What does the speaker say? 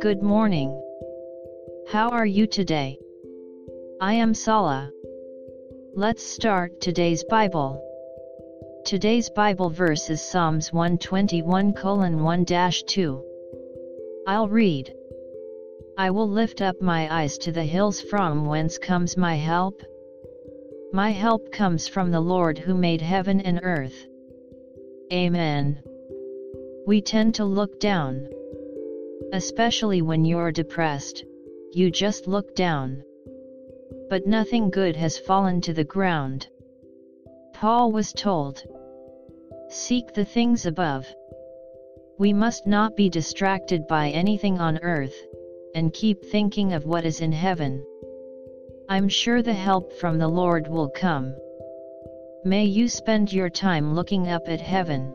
Good morning. How are you today? I am Sala. Let's start today's Bible. Today's Bible verse is Psalms 121 1 2. I'll read. I will lift up my eyes to the hills from whence comes my help. My help comes from the Lord who made heaven and earth. Amen. We tend to look down. Especially when you're depressed, you just look down. But nothing good has fallen to the ground. Paul was told, Seek the things above. We must not be distracted by anything on earth, and keep thinking of what is in heaven. I'm sure the help from the Lord will come. May you spend your time looking up at heaven.